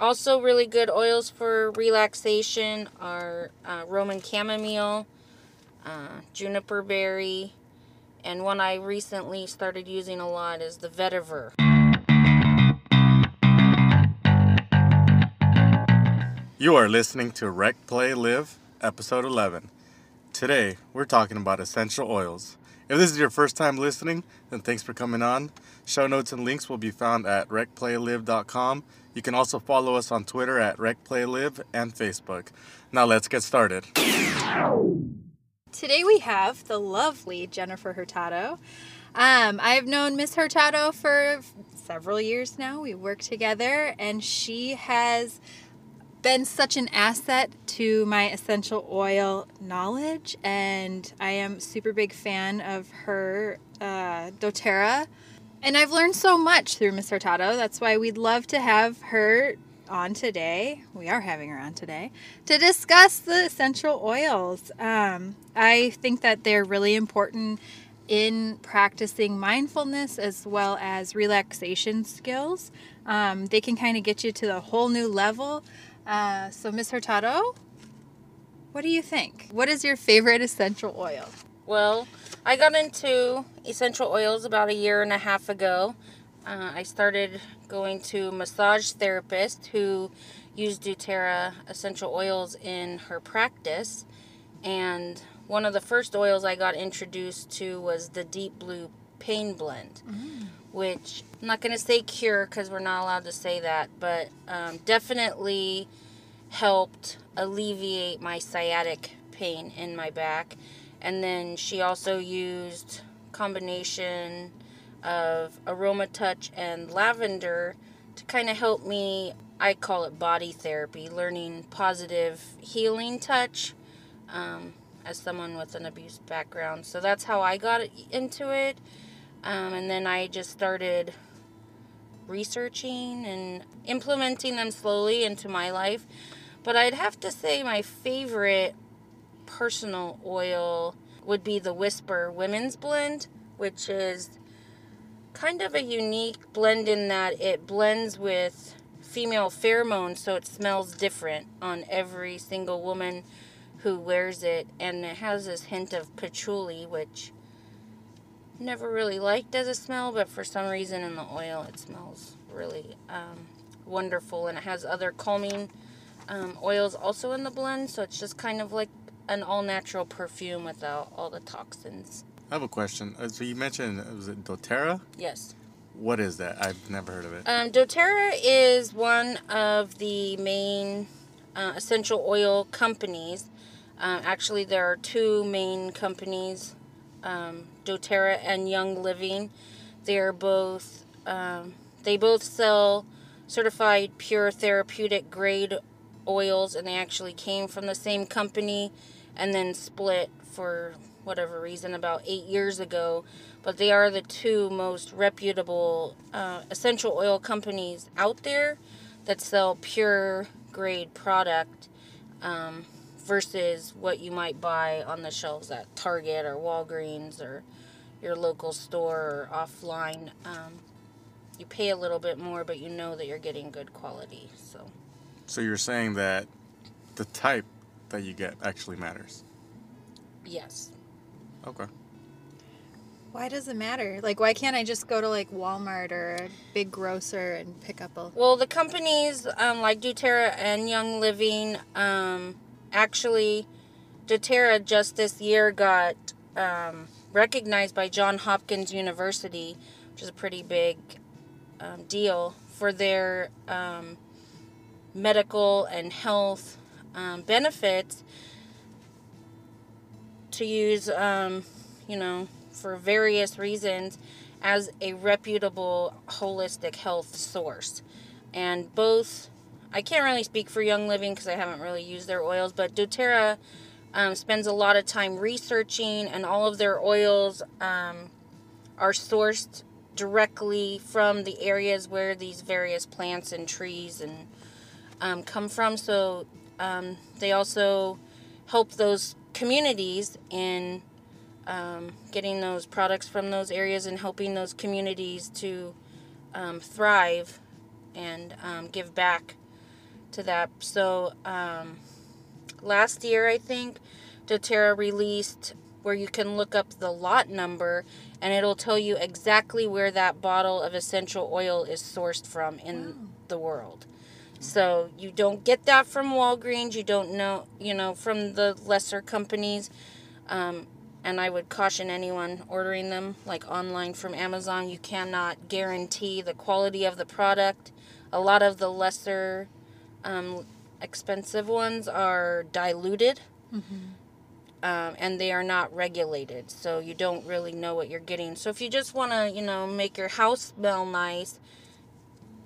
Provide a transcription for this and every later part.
Also, really good oils for relaxation are uh, Roman chamomile, uh, juniper berry, and one I recently started using a lot is the vetiver. You are listening to Rec Play Live, episode 11. Today, we're talking about essential oils. If this is your first time listening, then thanks for coming on. Show notes and links will be found at recplaylive.com. You can also follow us on Twitter at recplaylive and Facebook. Now let's get started. Today we have the lovely Jennifer Hurtado. Um, I've known Miss Hurtado for several years now. We work together, and she has been such an asset to my essential oil knowledge, and I am super big fan of her uh, doTERRA. And I've learned so much through Miss Hurtado. That's why we'd love to have her on today. We are having her on today to discuss the essential oils. Um, I think that they're really important in practicing mindfulness as well as relaxation skills. Um, they can kind of get you to the whole new level. Uh, so, Miss Hurtado, what do you think? What is your favorite essential oil? Well, I got into essential oils about a year and a half ago. Uh, I started going to massage therapist who used doTERRA essential oils in her practice. And one of the first oils I got introduced to was the Deep Blue Pain Blend, mm. Which I'm not going to say cure because we're not allowed to say that, but um, definitely helped alleviate my sciatic pain in my back. And then she also used combination of aroma touch and lavender to kind of help me i call it body therapy learning positive healing touch um, as someone with an abuse background so that's how i got into it um, and then i just started researching and implementing them slowly into my life. But i'd have to say my favorite personal oil would be the whisper women's blend which is kind of a unique blend in that it blends with female pheromones so it smells different on every single woman who wears it. And it has this hint of patchouli which never really liked as a smell but for some reason in the oil it smells really um, wonderful and it has other calming um, oils also in the blend so it's just kind of like an all natural perfume without all the toxins I have a question. Uh, so you mentioned was it DoTerra? Yes. What is that? I've never heard of it. Um, DoTerra is one of the main uh, essential oil companies. Uh, actually, there are two main companies, um, DoTerra and Young Living. They're both um, they both sell certified pure therapeutic grade oils, and they actually came from the same company, and then split for whatever reason about eight years ago. But they are the two most reputable uh, essential oil companies out there that sell pure grade product um, versus what you might buy on the shelves at Target or Walgreens or your local store or offline. Um, you pay a little bit more, but you know that you're getting good quality. So. So you're saying that the type that you get actually matters. Yes. Okay. Why does it matter? Like, why can't I just go to like Walmart or a big grocer and pick up a? Well, the companies um, like doTERRA and Young Living, um, actually, doTERRA just this year got um, recognized by John Hopkins University, which is a pretty big um, deal for their um, medical and health um, benefits to use, um, you know, for various reasons as a reputable holistic health source. And both, I can't really speak for Young Living because I haven't really used their oils, but doTERRA um, spends a lot of time researching, and all of their oils um, are sourced directly from the areas where these various plants and trees and um, come from. So um, they also help those communities in um, getting those products from those areas and helping those communities to um, thrive and give back to that. So um, last year, I think doTERRA released where you can look up the lot number and it'll tell you exactly where that bottle of essential oil is sourced from in Wow. the world. So you don't get that from Walgreens. You don't know, you know, from the lesser companies. Um, and I would caution anyone ordering them, like online from Amazon, you cannot guarantee the quality of the product. A lot of the lesser um, expensive ones are diluted um, and they are not regulated, so you don't really know what you're getting. So if you just want to, you know, make your house smell nice,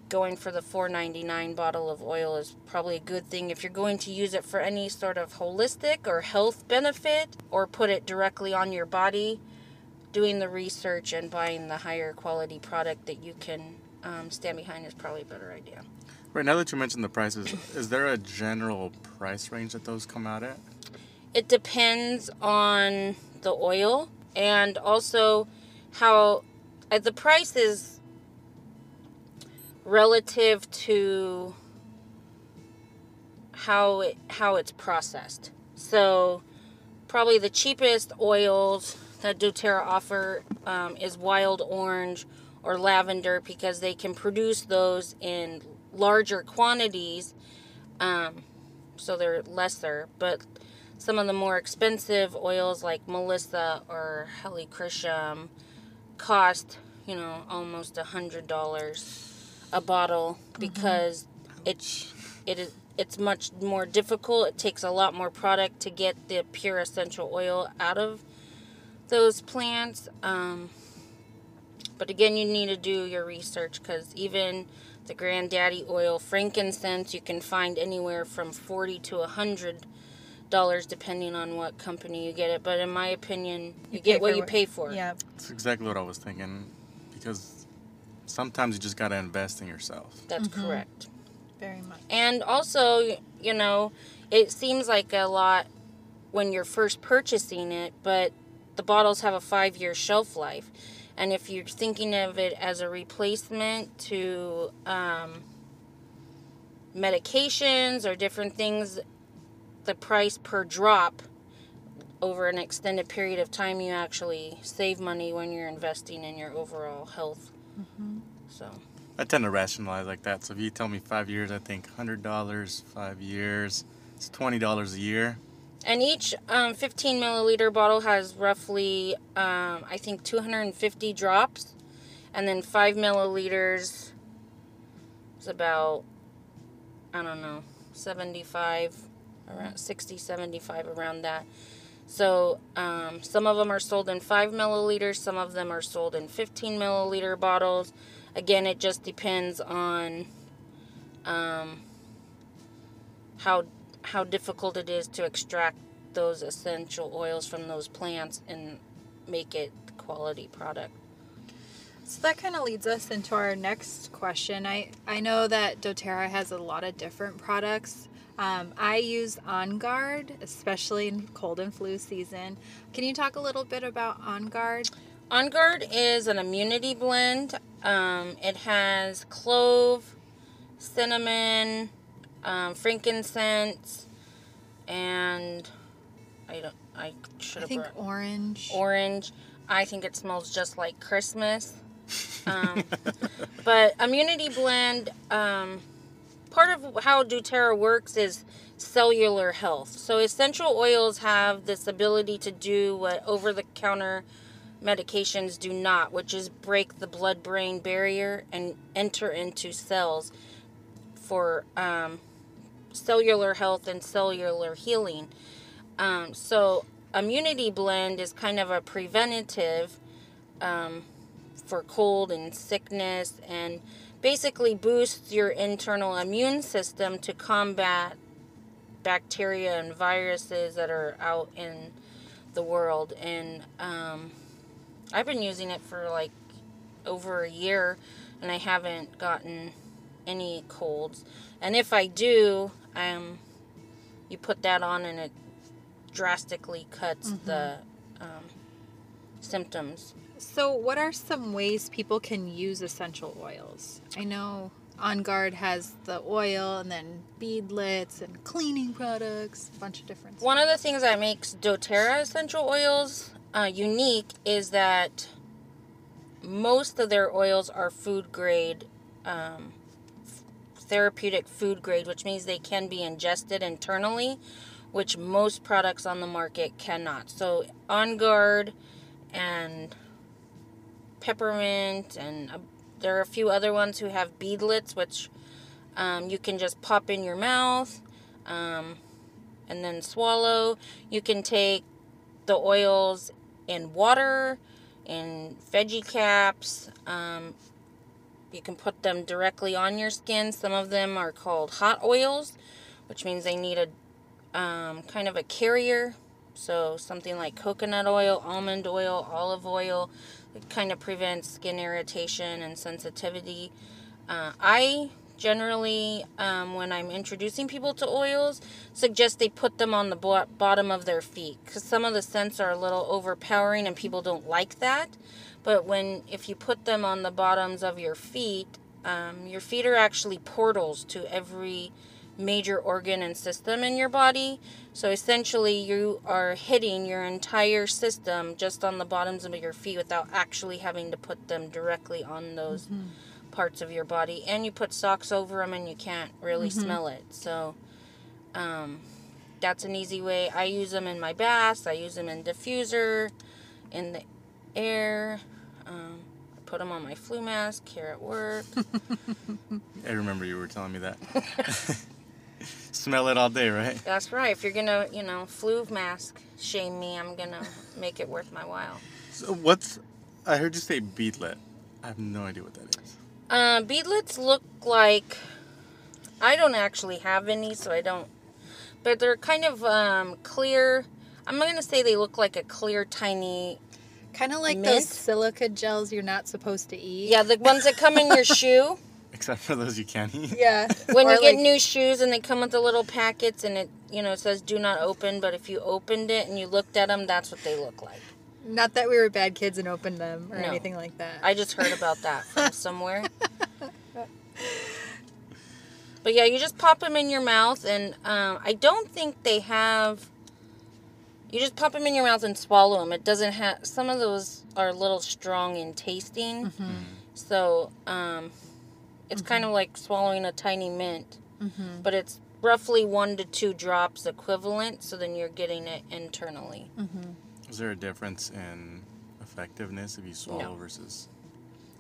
going for the 4.99 bottle of oil is probably a good thing. If you're going to use it for any sort of holistic or health benefit or put it directly on your body doing the research and buying the higher quality product that you can um, stand behind is probably a better idea Right now that you mentioned the prices, is there a general price range that those come out at? it depends on the oil and also how uh, the price is relative to how it how it's processed. So probably the cheapest oils that doTERRA offer um, is wild orange or lavender because they can produce those in larger quantities, um, so they're lesser. But some of the more expensive oils like Melissa or Helichrysum cost, you know, almost a hundred dollars a bottle because it's it is it's much more difficult. It takes a lot more product to get the pure essential oil out of those plants. Um, but again, you need to do your research because even the granddaddy oil, frankincense, you can find anywhere from forty to a hundred dollars depending on what company you get it. But in my opinion, you, pay get what you pay for. Yeah. That's exactly what I was thinking. Because sometimes you just gotta invest in yourself. That's mm-hmm. correct. Very much. And also, you know, it seems like a lot when you're first purchasing it, but the bottles have a five year shelf life. And if you're thinking of it as a replacement to um, medications or different things, the price per drop over an extended period of time, you actually save money when you're investing in your overall health. So. I tend to rationalize like that. So if you tell me five years, I think hundred dollars, five years, it's twenty dollars a year. And each um, 15 milliliter bottle has roughly, um, I think, 250 drops. And then 5 milliliters is about, I don't know, 75, around 60, 75, around that. So um, some of them are sold in 5 milliliters, some of them are sold in 15 milliliter bottles. Again, it just depends on um, how how difficult it is to extract those essential oils from those plants and make it quality product. So that kind of leads us into our next question. I, I know that doTERRA has a lot of different products. Um, I use On Guard, especially in cold and flu season. Can you talk a little bit about On Guard? On Guard is an immunity blend. Um, it has clove, cinnamon, um, frankincense, and I don't. I should I have think brought orange. orange. I think it smells just like Christmas. Um, but immunity blend, um, part of how doTERRA works is cellular health. So essential oils have this ability to do what over-the-counter medications do not, which is break the blood-brain barrier and enter into cells for um, cellular health and cellular healing. Um, so immunity blend is kind of a preventative um, for cold and sickness and basically boosts your internal immune system to combat bacteria and viruses that are out in the world and um, i've been using it for like over a year and i haven't gotten any colds and if i do um, you put that on and it drastically cuts the um, symptoms So, what are some ways people can use essential oils? I know On Guard has the oil and then beadlets and cleaning products, a bunch of different. One of the things that makes doTERRA essential oils uh, unique is that most of their oils are food grade, um, therapeutic food grade, which means they can be ingested internally, which most products on the market cannot. So, On Guard and Peppermint, and uh, there are a few other ones who have beadlets, which um, you can just pop in your mouth um, and then swallow. You can take the oils in water, in veggie caps. Um, you can put them directly on your skin. Some of them are called hot oils, which means they need a um, kind of a carrier. So something like coconut oil, almond oil, olive oil. It kind of prevents skin irritation and sensitivity. Uh, I generally, um, when I'm introducing people to oils, suggest they put them on the bo- bottom of their feet because some of the scents are a little overpowering and people don't like that. But when if you put them on the bottoms of your feet, um, your feet are actually portals to every major organ and system in your body. So essentially, you are hitting your entire system just on the bottoms of your feet without actually having to put them directly on those Mm-hmm. parts of your body. And you put socks over them and you can't really smell it. So um, that's an easy way. I use them in my baths, I use them in diffuser, in the air. Um, I put them on my flu mask here at work. I remember you were telling me that. Smell it all day, right? That's right. If you're gonna, you know, flu mask shame me, I'm gonna make it worth my while. So what's? I heard you say beadlet. I have no idea what that is. Uh, beadlets look like I don't actually have any, so I don't. But they're kind of um, clear. I'm gonna say they look like a clear, tiny. Kind of like Mint? those silica gels you're not supposed to eat. Yeah, the ones that come in your shoe. Except for those you can't eat. Yeah. When Or you get new shoes and they come with the little packets and it, you know, it says "Do not open," but if you opened it and you looked at them, that's what they look like. Not that we were bad kids and opened them or No. anything like that. I just heard about that from somewhere. But yeah, you just pop them in your mouth, and um, I don't think they have. You just pop them in your mouth and swallow them. It doesn't have. Some of those are a little strong in tasting, Mm-hmm. so um, it's kind of like swallowing a tiny mint. Mm-hmm. But it's roughly one to two drops equivalent, so then you're getting it internally. Is there a difference in effectiveness if you swallow No. versus?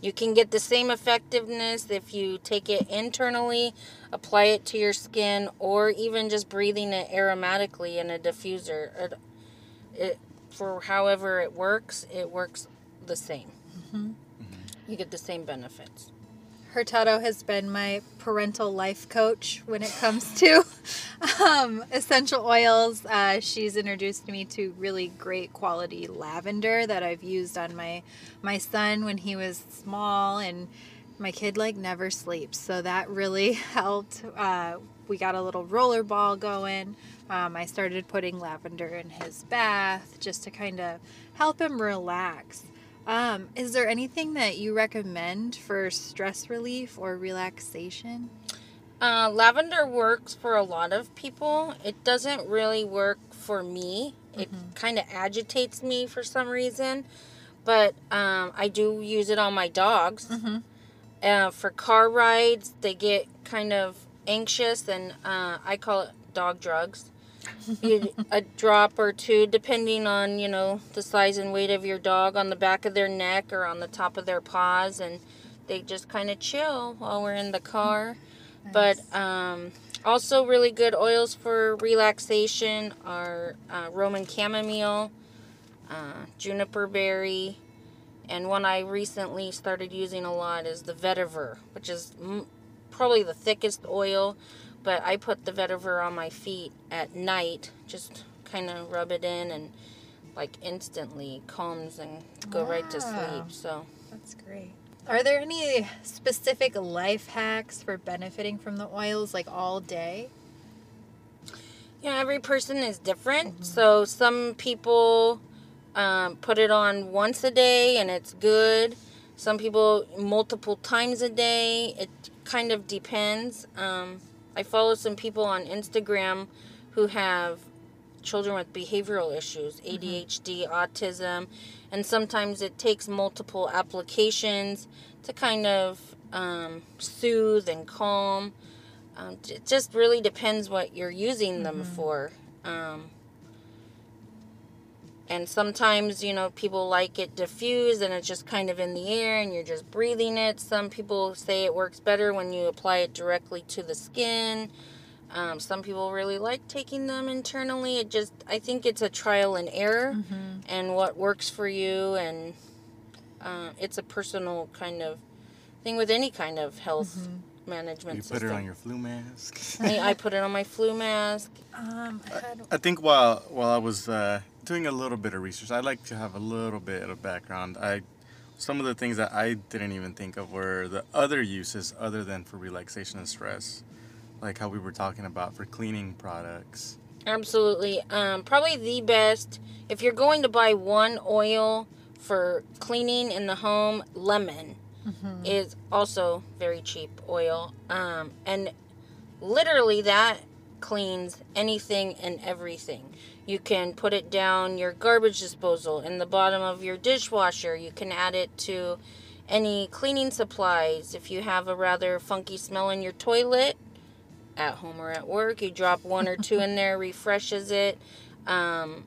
You can get the same effectiveness if you take it internally, apply it to your skin, or even just breathing it aromatically in a diffuser. It, it for however it works, it works the same. You get the same benefits. Hurtado has been my parental life coach when it comes to um, essential oils. Uh, she's introduced me to really great quality lavender that I've used on my my son when he was small, and my kid like never sleeps, so that really helped. Uh, we got a little roller ball going. Um, I started putting lavender in his bath just to kind of help him relax. Um, is there anything that you recommend for stress relief or relaxation? Uh, lavender works for a lot of people. It doesn't really work for me. It kind of agitates me for some reason. But um, I do use it on my dogs. Uh, for car rides, they get kind of anxious, and uh, I call it dog drugs. A drop or two, depending on you know the size and weight of your dog, on the back of their neck or on the top of their paws, and they just kind of chill while we're in the car. But um, also, really good oils for relaxation are uh, Roman chamomile, uh, juniper berry, and one I recently started using a lot is the vetiver, which is m- probably the thickest oil. But I put the vetiver on my feet at night, just kind of rub it in and like instantly calms and go right to sleep. So That's great. Are there any specific life hacks for benefiting from the oils like all day? Yeah, every person is different. So some people um, put it on once a day and it's good. Some people multiple times a day. It kind of depends. Um, I follow some people on Instagram who have children with behavioral issues, ADHD, autism, and sometimes it takes multiple applications to kind of um, soothe and calm. Um, it just really depends what you're using them for. Um, and sometimes, you know, people like it diffused and it's just kind of in the air and you're just breathing it. Some people say it works better when you apply it directly to the skin. Um, some people really like taking them internally. It just, I think it's a trial and error and what works for you. And uh, it's a personal kind of thing with any kind of health management You system. put it on your flu mask. I, I put it on my flu mask. Um, I had- I think while while I was uh, doing a little bit of research, I like to have a little bit of background. I some of the things that I didn't even think of were the other uses other than for relaxation and stress, like how we were talking about for cleaning products. Absolutely. Um, probably the best if you're going to buy one oil for cleaning in the home. Lemon is also very cheap oil, um, and literally that cleans anything and everything. You can put it down your garbage disposal in the bottom of your dishwasher. You can add it to any cleaning supplies. If you have a rather funky smell in your toilet, at home or at work. You drop one or two in there, refreshes it. Um,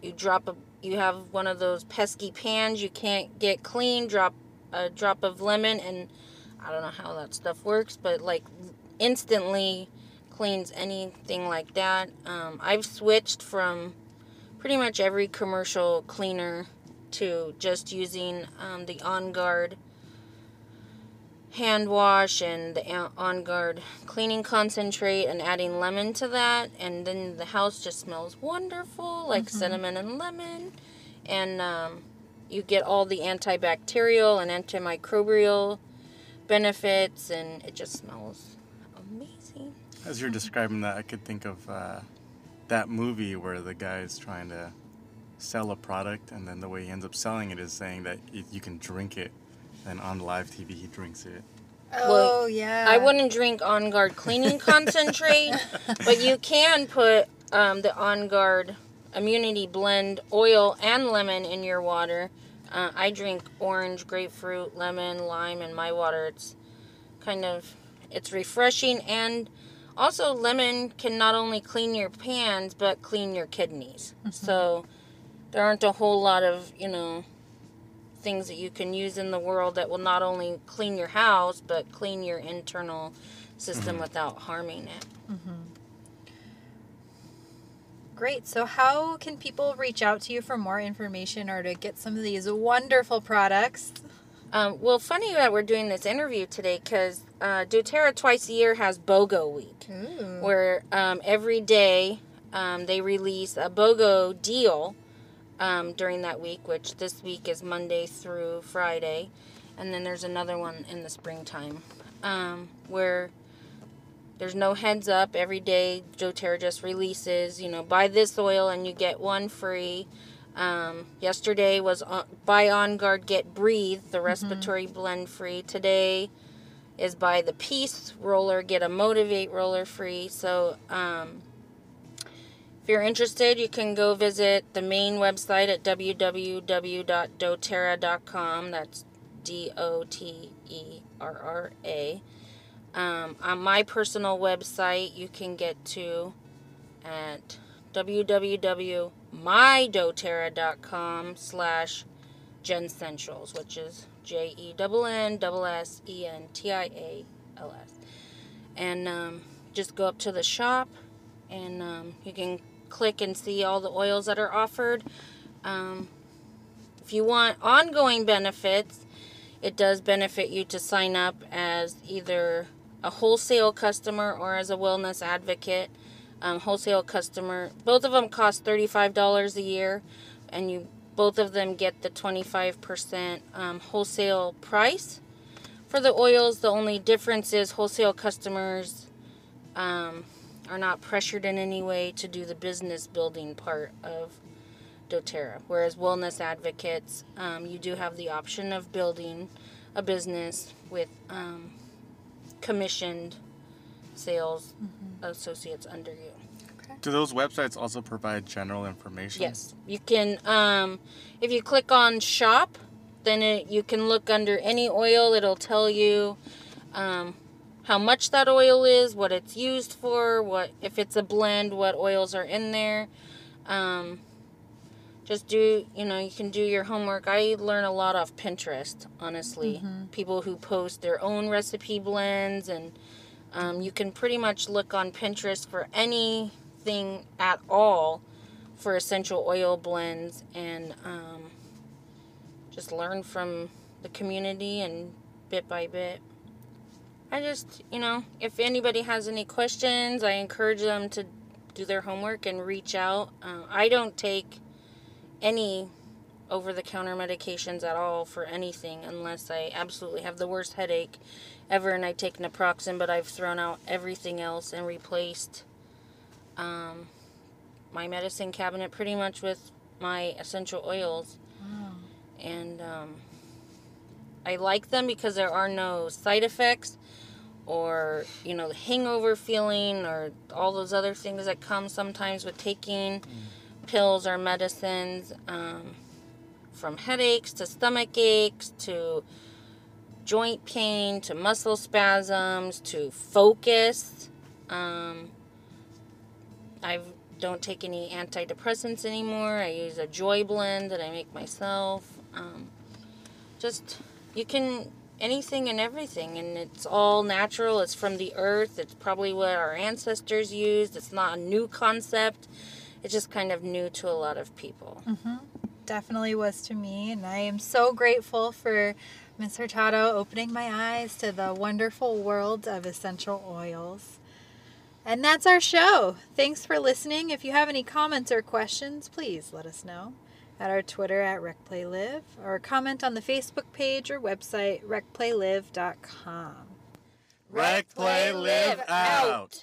you drop a, you have one of those pesky pans you can't get clean. Drop a drop of lemon, and I don't know how that stuff works, but like instantly cleans anything like that. Um, I've switched from pretty much every commercial cleaner to just using um, the On Guard hand wash and the on guard cleaning concentrate and adding lemon to that. And then the house just smells wonderful like cinnamon and lemon. And um, you get all the antibacterial and antimicrobial benefits and it just smells As you're describing that, I could think of uh, that movie where the guy is trying to sell a product, and then the way he ends up selling it is saying that it, you can drink it. Then on live TV, he drinks it. oh, yeah. I wouldn't drink On Guard cleaning concentrate, but you can put um, the On Guard Immunity Blend oil and lemon in your water. Uh, I drink orange, grapefruit, lemon, lime in my water. It's kind of it's refreshing and also lemon can not only clean your pans but clean your kidneys. Mm-hmm. So there aren't a whole lot of you know things that you can use in the world that will not only clean your house but clean your internal system mm-hmm. without harming it. Mm-hmm. Great. So, how can people reach out to you for more information or to get some of these wonderful products? Um, well, funny that we're doing this interview today because uh, doTERRA twice a year has BOGO week, Ooh. where um, every day um, they release a BOGO deal um, during that week, which this week is Monday through Friday, and then there's another one in the springtime um, where there's no heads up every day. doTERRA just releases, you know, buy this oil and you get one free. Um, yesterday was on, buy On Guard Get Breathe, the respiratory blend free. Today is buy the Peace roller, get a Motivate roller free. So um, if you're interested, you can go visit the main website at www.doterra.com. That's D O T E R R A. Um, on my personal website, you can get to at www.mydoterra.com slash Jennssentials, which is J E N N S E N T I A L S. And um, just go up to the shop and um, you can click and see all the oils that are offered. Um, if you want ongoing benefits, it does benefit you to sign up as either a wholesale customer or as a wellness advocate. Um, wholesale customer, both of them cost $35 a year, and you both of them get the 25% um, wholesale price. For the oils, the only difference is wholesale customers um, are not pressured in any way to do the business building part of doTERRA. Whereas wellness advocates, um, you do have the option of building a business with um, commissioned sales associates under you. Do those websites also provide general information? Yes, you can. Um, if you click on shop, then it, you can look under any oil. It'll tell you um, how much that oil is, what it's used for, what if it's a blend, what oils are in there. Um, just do you know you can do your homework. I learn a lot off Pinterest. Honestly, people who post their own recipe blends and. Um, you can pretty much look on Pinterest for anything at all for essential oil blends and um, just learn from the community and bit by bit. I just, you know, if anybody has any questions, I encourage them to do their homework and reach out. Uh, I don't take any over the counter medications at all for anything unless I absolutely have the worst headache ever and I take naproxen, but I've thrown out everything else and replaced um, my medicine cabinet pretty much with my essential oils. And um, I like them because there are no side effects or, you know, the hangover feeling or all those other things that come sometimes with taking pills or medicines. Um, from headaches to stomach aches to joint pain to muscle spasms to focus. Um, I don't take any antidepressants anymore. I use a joy blend that I make myself. Um, just, you can, anything and everything. And it's all natural. It's from the earth. It's probably what our ancestors used. It's not a new concept. It's just kind of new to a lot of people. definitely was to me, and I am so grateful for Miss Hurtado opening my eyes to the wonderful world of essential oils. And that's our show. Thanks for listening. If you have any comments or questions, please let us know at our Twitter at RecPlayLive or comment on the Facebook page or website recplaylive.com. Rec, play, live out.